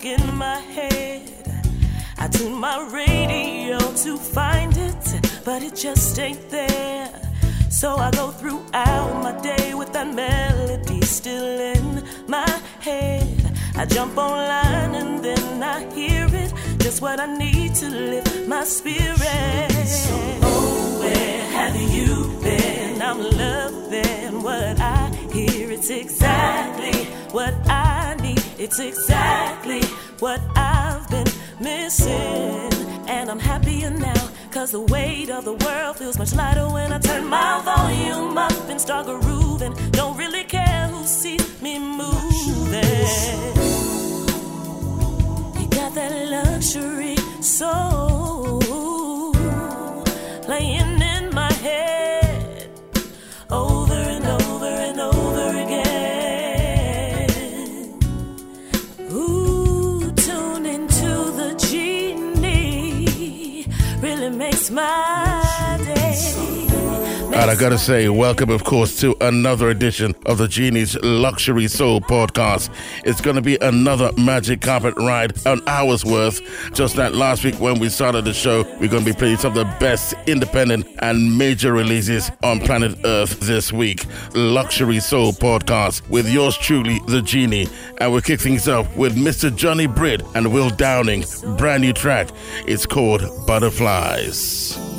stuck in my head. I tune my radio to find it, but it just ain't there. So I go throughout my day with that melody still in my head. I jump online and then I hear it, just what I need to lift my spirit. So, oh, where have you been? I'm loving what I hear. It's exactly what I need. It's exactly what I've been missing. And I'm happier now, cause the weight of the world feels much lighter when I turn my volume up and start grooving. Don't really care who sees me moving. You got that luxury soul day. And I gotta say, welcome, of course, to another edition of the Genie's Luxury Soul podcast. It's gonna be another magic carpet ride, an hour's worth. Just like last week when we started the show, we're gonna be playing some of the best independent and major releases on planet Earth this week. Luxury Soul podcast with yours truly, the Genie. And we'll kick things off with Mr. Johnny Britt and Will Downing, brand new track. It's called Butterflies.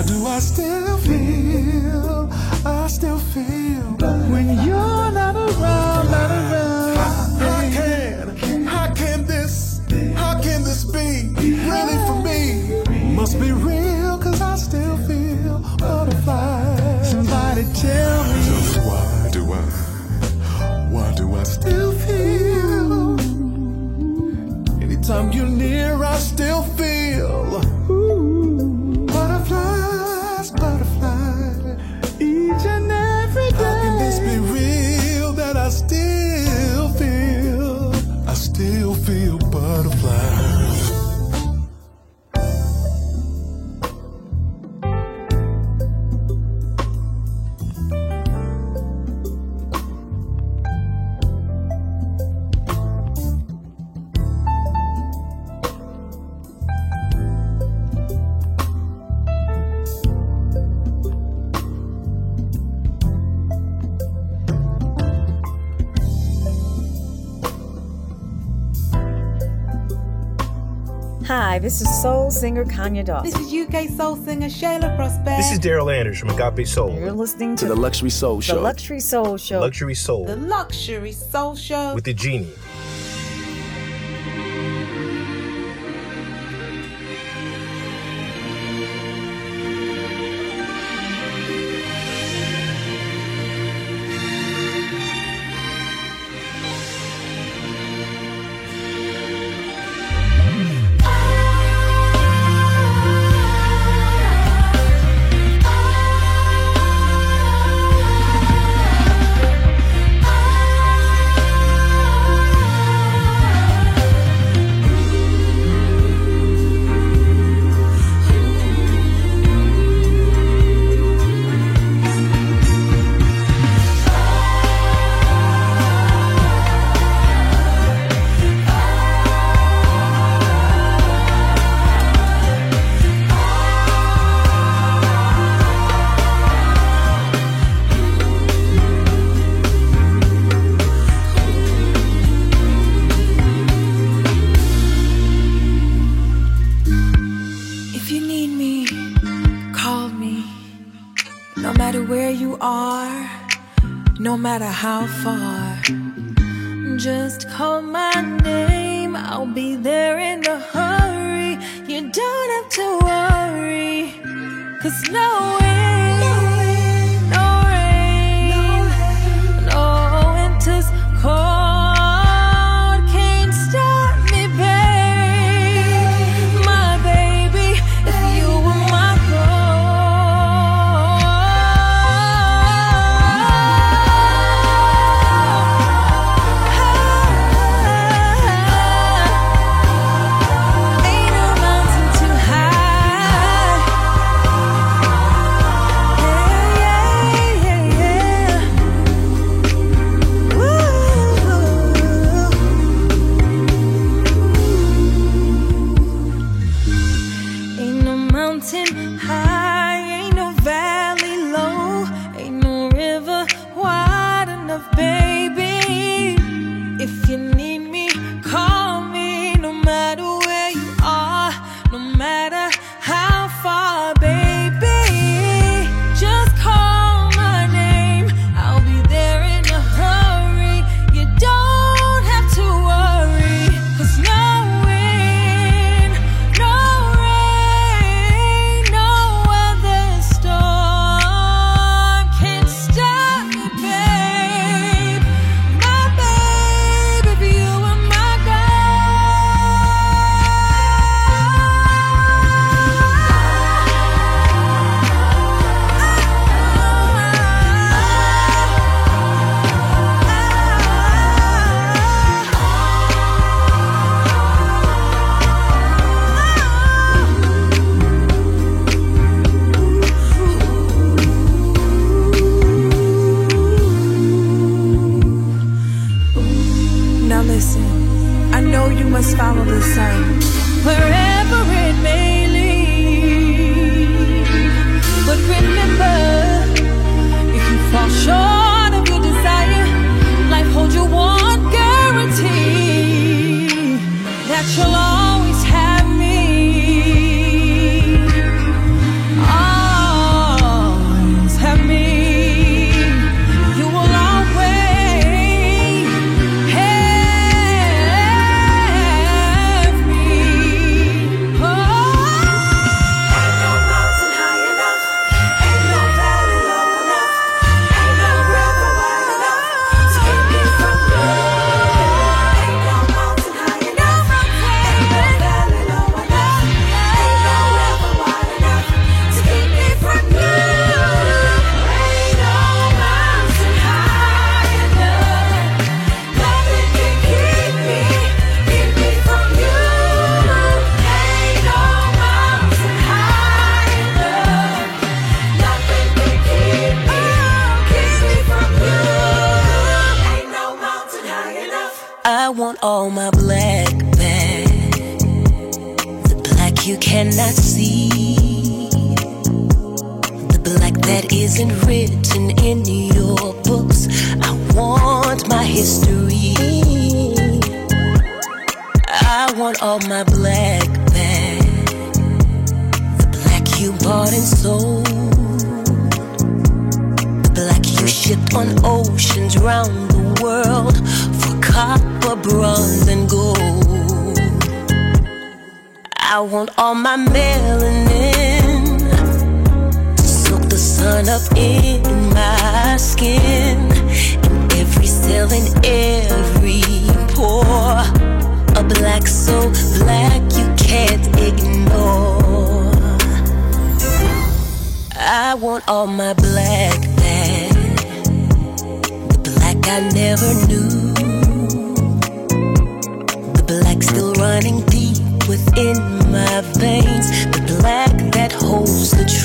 Why do I still feel? I still feel when you're not around, not around. How can, how can this, how can this be really for me? Must be real, cause I still feel butterflies. Somebody tell me. Just why do I, why do I still feel? Anytime you're near, I still feel. This is soul singer Kanya Doss. This is UK soul singer Shayla Prospect. This is Daryl Anders from Agape Soul. You're listening to, to the Luxury Soul Show. the Luxury Soul Show. Luxury Soul. The Luxury Soul Show. With the Genie.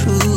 Holds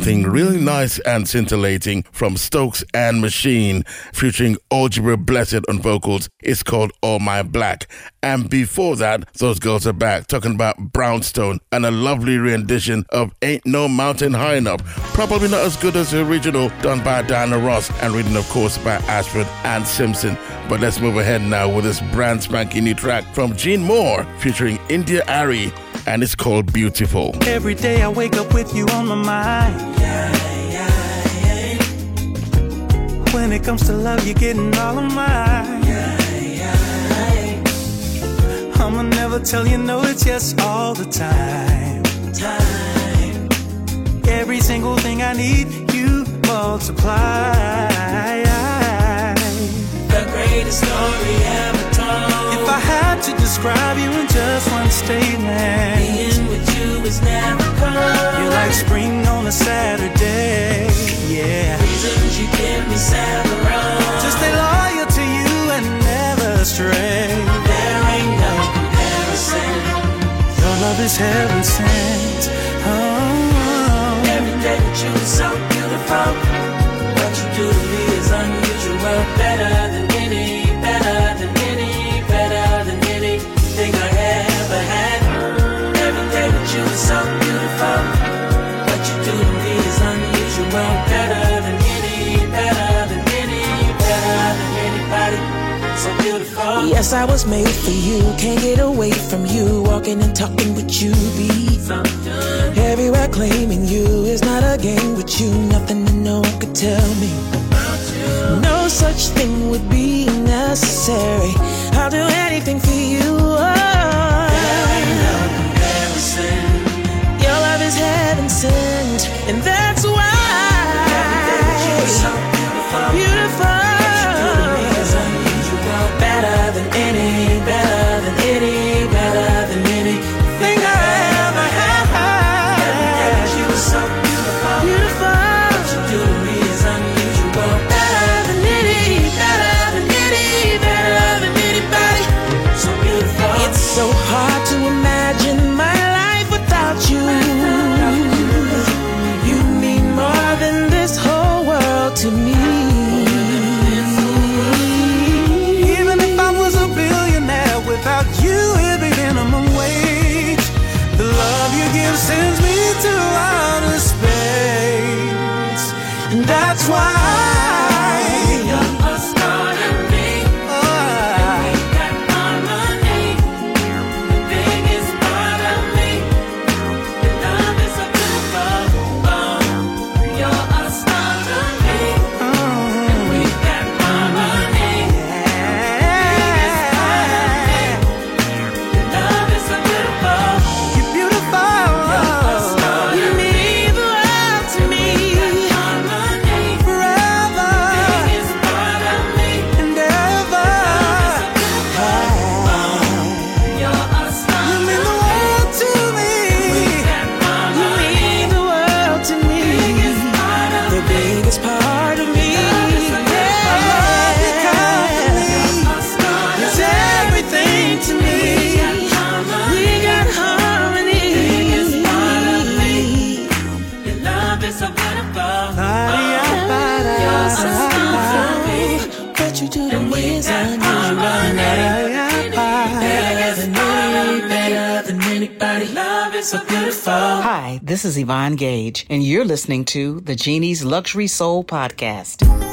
something really nice and scintillating from Stokes and Machine, featuring Algebra Blessett on vocals. It's called All My Black. And before that, those girls are back talking about Brownstone and a lovely rendition of Ain't No Mountain High Enough. Probably not as good as the original done by Diana Ross and written, of course, by Ashford and Simpson. But let's move ahead now with this brand spanking new track from Gene Moore featuring India.Arie, and it's called Beautiful. Every day I wake up with you on my mind. When it comes to love, you're getting all of mine. I'ma never tell you no, it's yes all the time. Every single thing I need, you multiply. The greatest story ever told. If I had to describe you in just one statement, Being with you is never cold. you're like spring on a Saturday. Yeah. Reasons you give me several. Just stay loyal to you and never stray. There ain't no comparison. Your love is heaven sent. Oh, Every day with you is so beautiful. What you do to me is unusual. Better than Yes, I was made for you. Can't get away from you. Walking and talking with you, be everywhere claiming you is not a game with you. Nothing that no one could tell me. No such thing would be necessary. I'll do anything for you. Your love is heaven sent, and that's why. everybody love is so beautiful. Hi, this is Yvonne Gage, and you're listening to the Genie's Luxury Soul Podcast.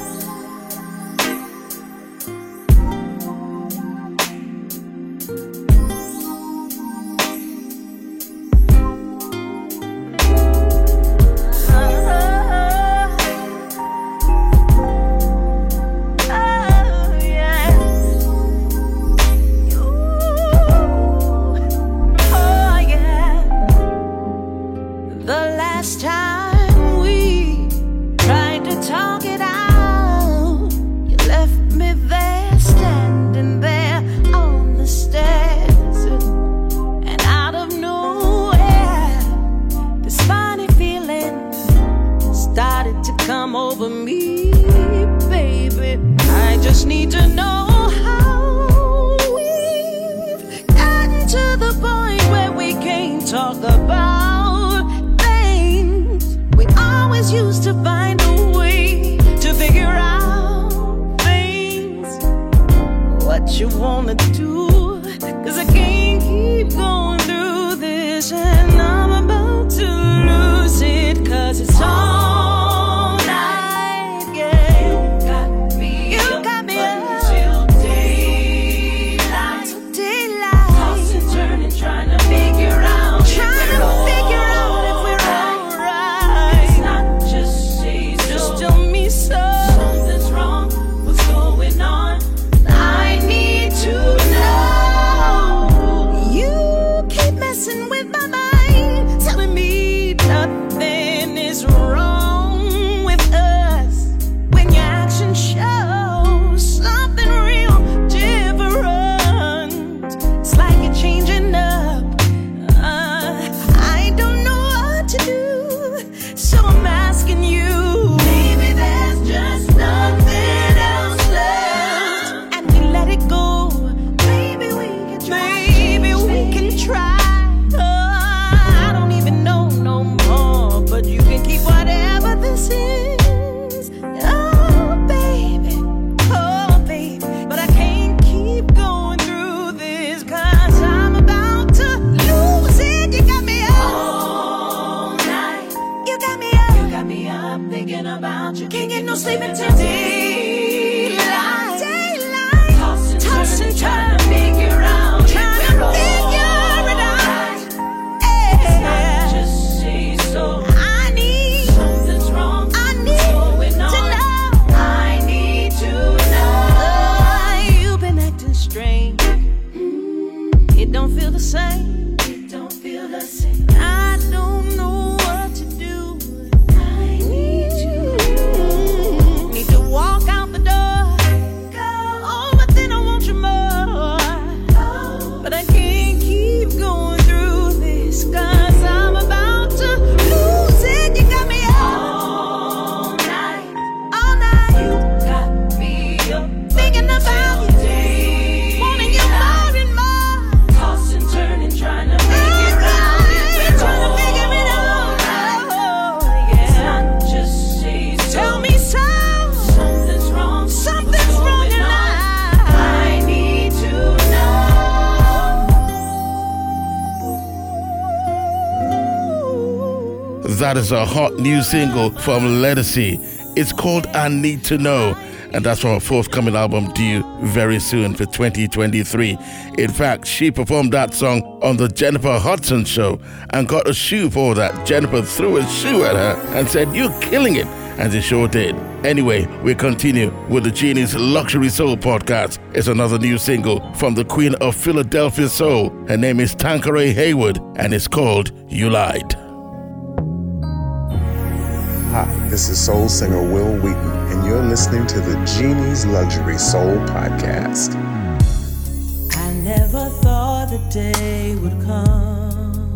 That is a hot new single from Ledisi. It's called I Need to Know, and that's from her forthcoming album due very soon for 2023. In fact, she performed that song on the Jennifer Hudson show and got a shoe for that. Jennifer threw a shoe at her and said, You're killing it and she sure did. Anyway, we continue with the Genie's Luxury Soul podcast. It's another new single from the Queen of Philadelphia Soul. Her name is Tanqueray Hayward, and it's called You Lied. Hi, this is soul singer Will Wheaton, and you're listening to the Genie's Luxury Soul Podcast. I never thought the day would come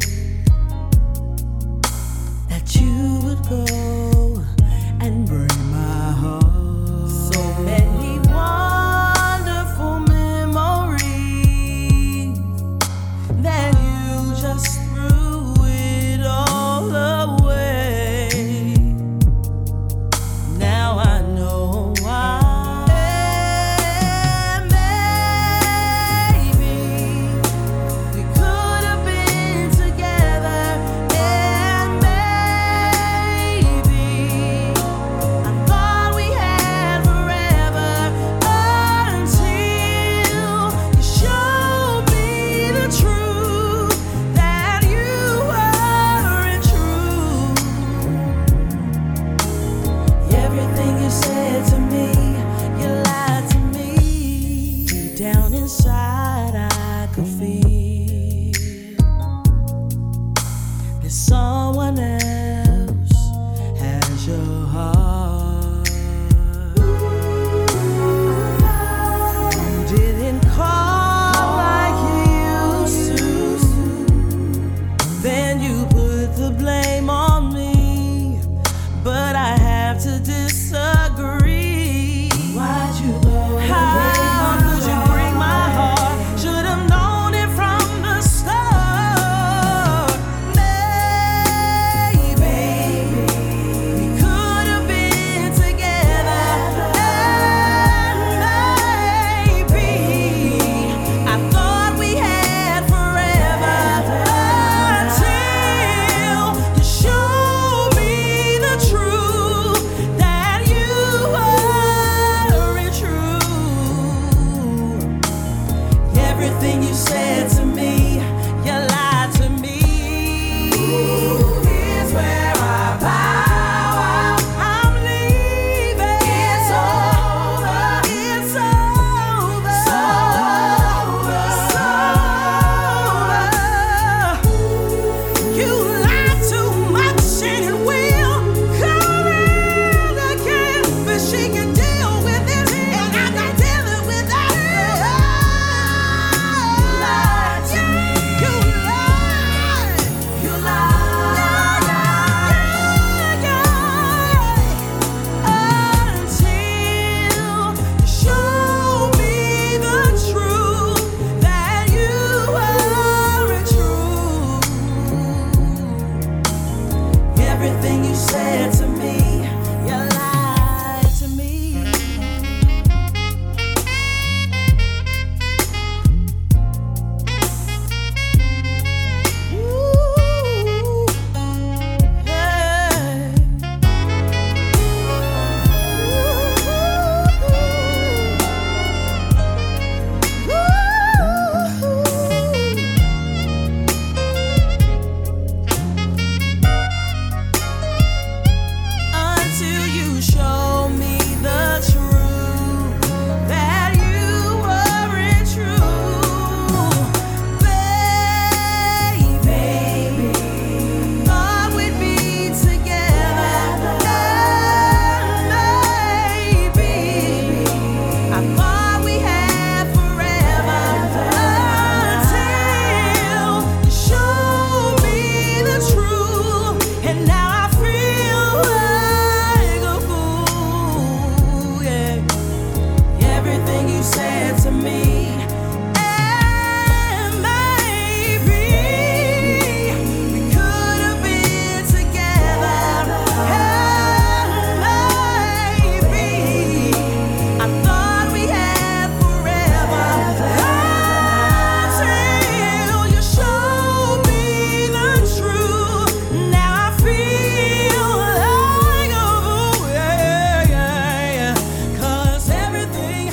that you would go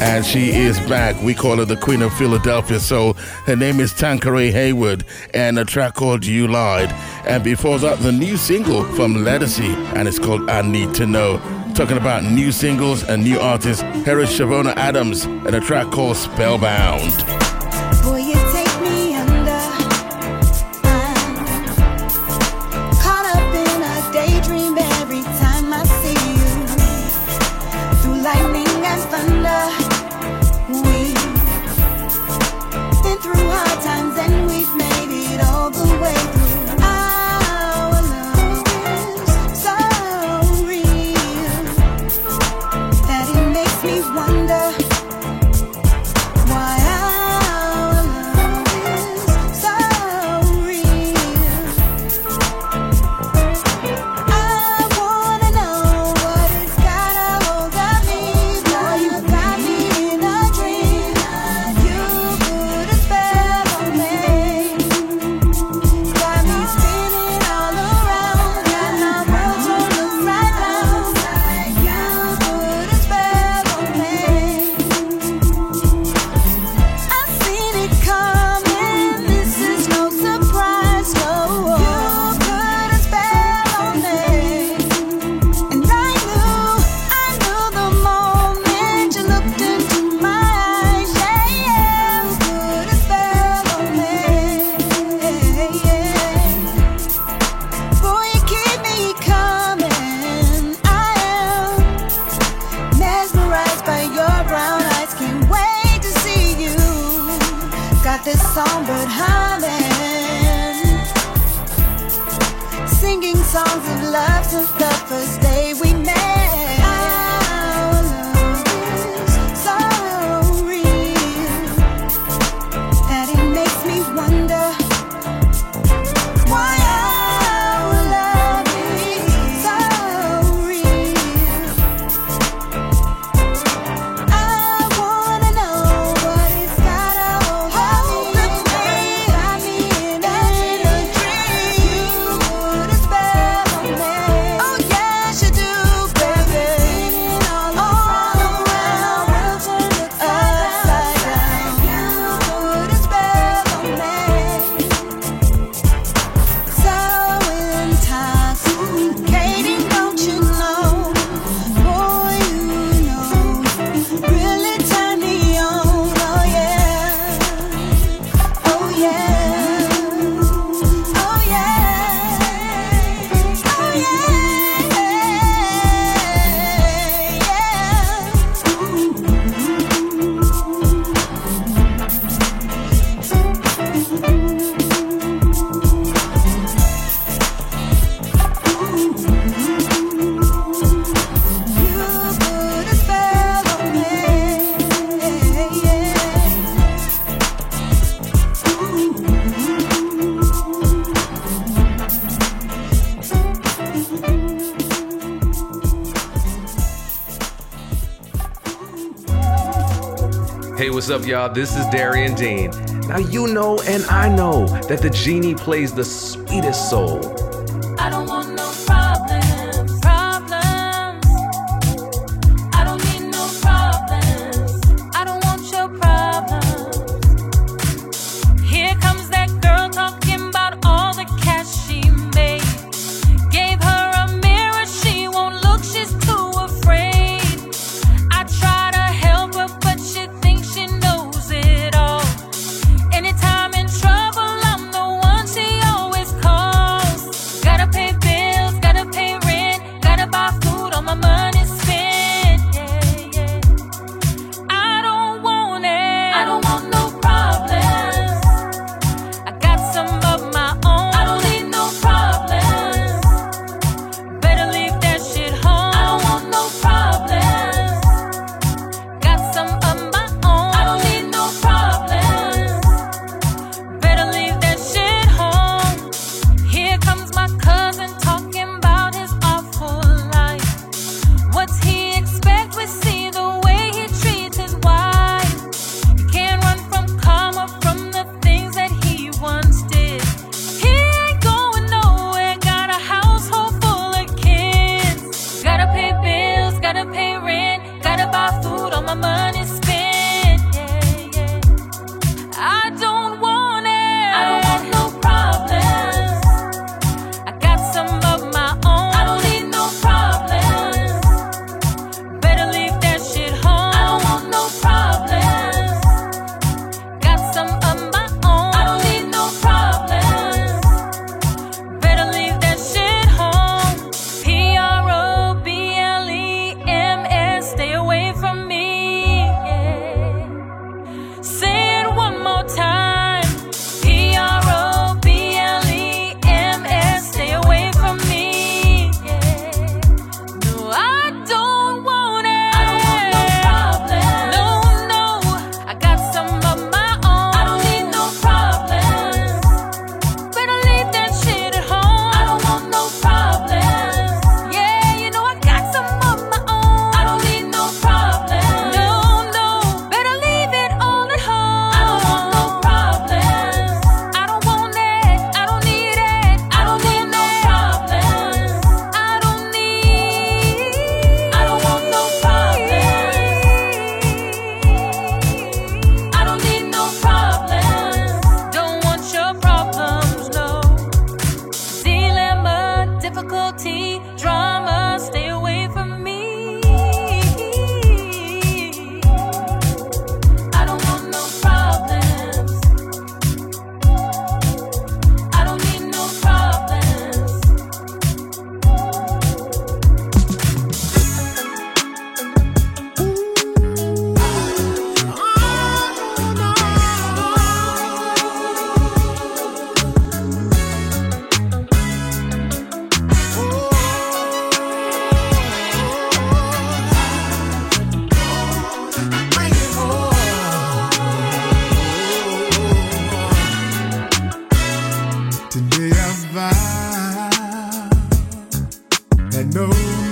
And she is back. We call her the Queen of Philadelphia. So her name is Tanqueray Hayward and a track called You Lied. And before that, the new single from Ledisi and it's called I Need to Know. Talking about new singles and new artists, here is Chavonna Adams and a track called Spellbound. humming, singing songs of love since the first day. y'all. This is Darian Dean. Now, you know, and I know that the genie plays the sweetest soul I know.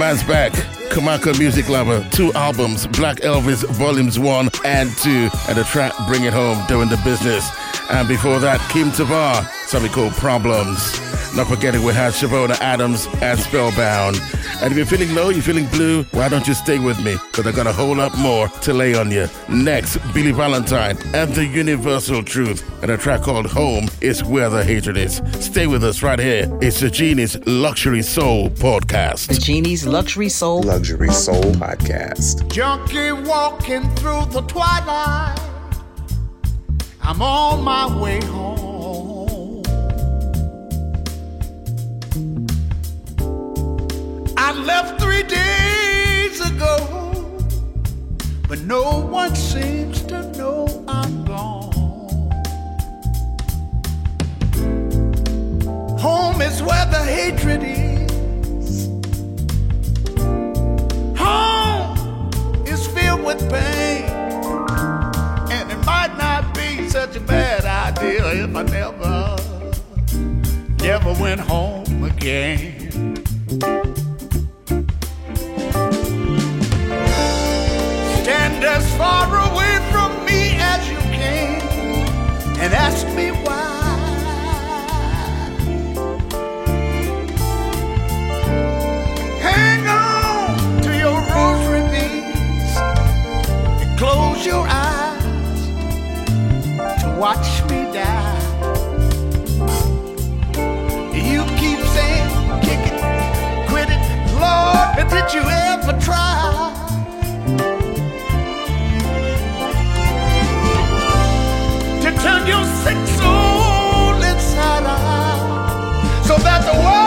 Man's back. Carmichael Musiclover, two albums, Black Elvis Volumes 1 and 2, and the track Bring It Home, Doing the Business. And before that, Kim Tavar, something called Problems. Not forgetting we had Chavonna Adams and Spellbound. And if you're feeling low, you're feeling blue, why don't you stay with me? Because I got a whole lot more to lay on you. Next, Billy Valentine and the Universal Truth. And a track called Home is Where the Hatred Is. Stay with us right here. It's the Genie's Luxury Soul Podcast. The Genie's Luxury Soul Luxury Soul Podcast. Junkie walking through the twilight. I'm on my way home. I left three days ago, but no one seems to know I'm gone. Home is where the hatred is. Home is filled with pain. And it might not be such a bad idea if I never, never went home again. Stand as far away from me as you can and ask me why. Hang on to your rosary beads and close your eyes to watch me die. You keep saying, kick it, quit it, Lord, did you ever try? The world,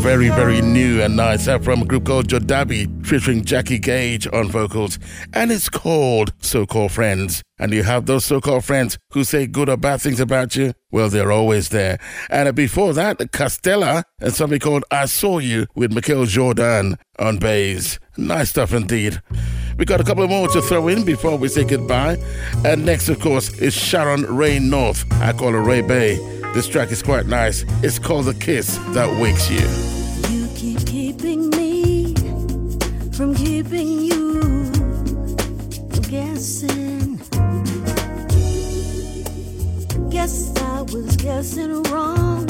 very, very new and nice out from a group called Jo Davi, featuring Jackie Gage on vocals, and it's called So Called Friends. And you have those so called friends who say good or bad things about you? Well, they're always there. And uh, before that, Castella and something called I Saw You with Michael Jordan on bass. Nice stuff indeed. We got a couple more to throw in before we say goodbye. And next, of course, is Sharon Rae North. I call her Ray Bay. This track is quite nice. It's called The Kiss That Wakes You. Guess I was guessing wrong.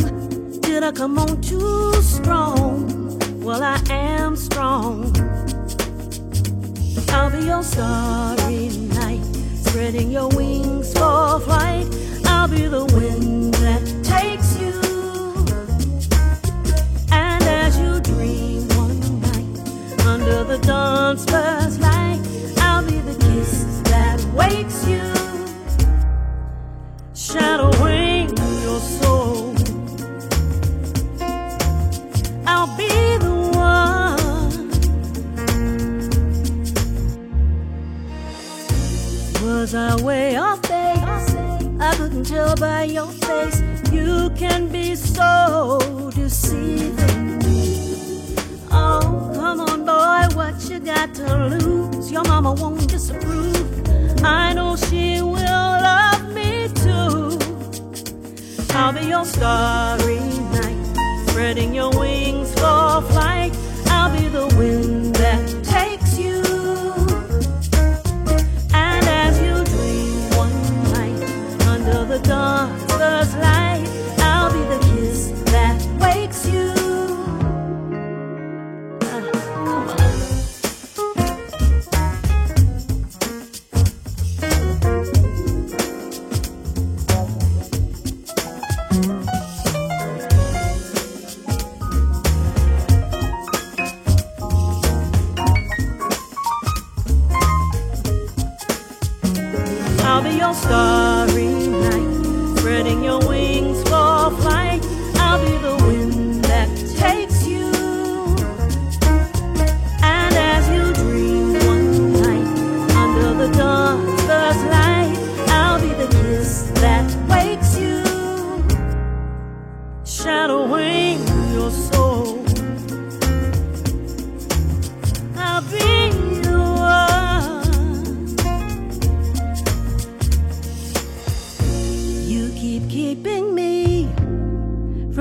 Did I come on too strong? Well, I am strong. I'll be your starry night, spreading your wings for flight. I'll be the wind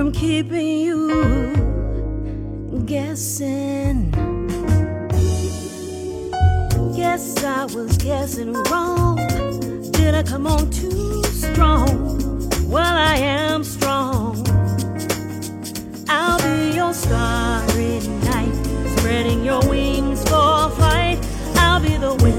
from keeping you guessing. Guess I was guessing wrong. Did I come on too strong? Well, I am strong. I'll be your starry night, spreading your wings for flight. I'll be the wind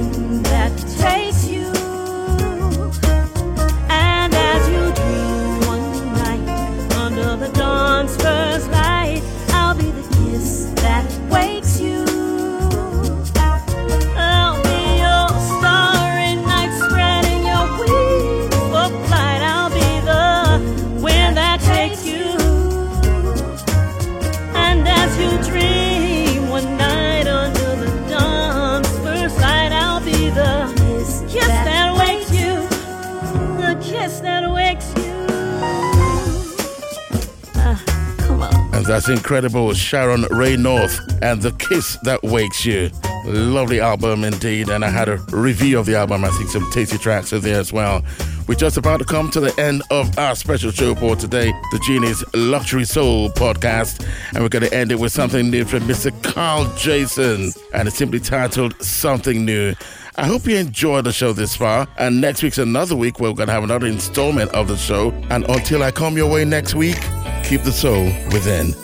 that's incredible. Sharon Rae North and The Kiss That Wakes You. Lovely album indeed. And I had a review of the album. I think some tasty tracks are there as well. We're just about to come to the end of our special show for today, the Genie's Luxury Soul podcast. And we're going to end it with something new from Mr. Kyle Jason. And it's simply titled Something New. I hope you enjoyed the show this far. And next week's another week. where We're going to have another installment of the show. And until I come your way next week, keep the soul within.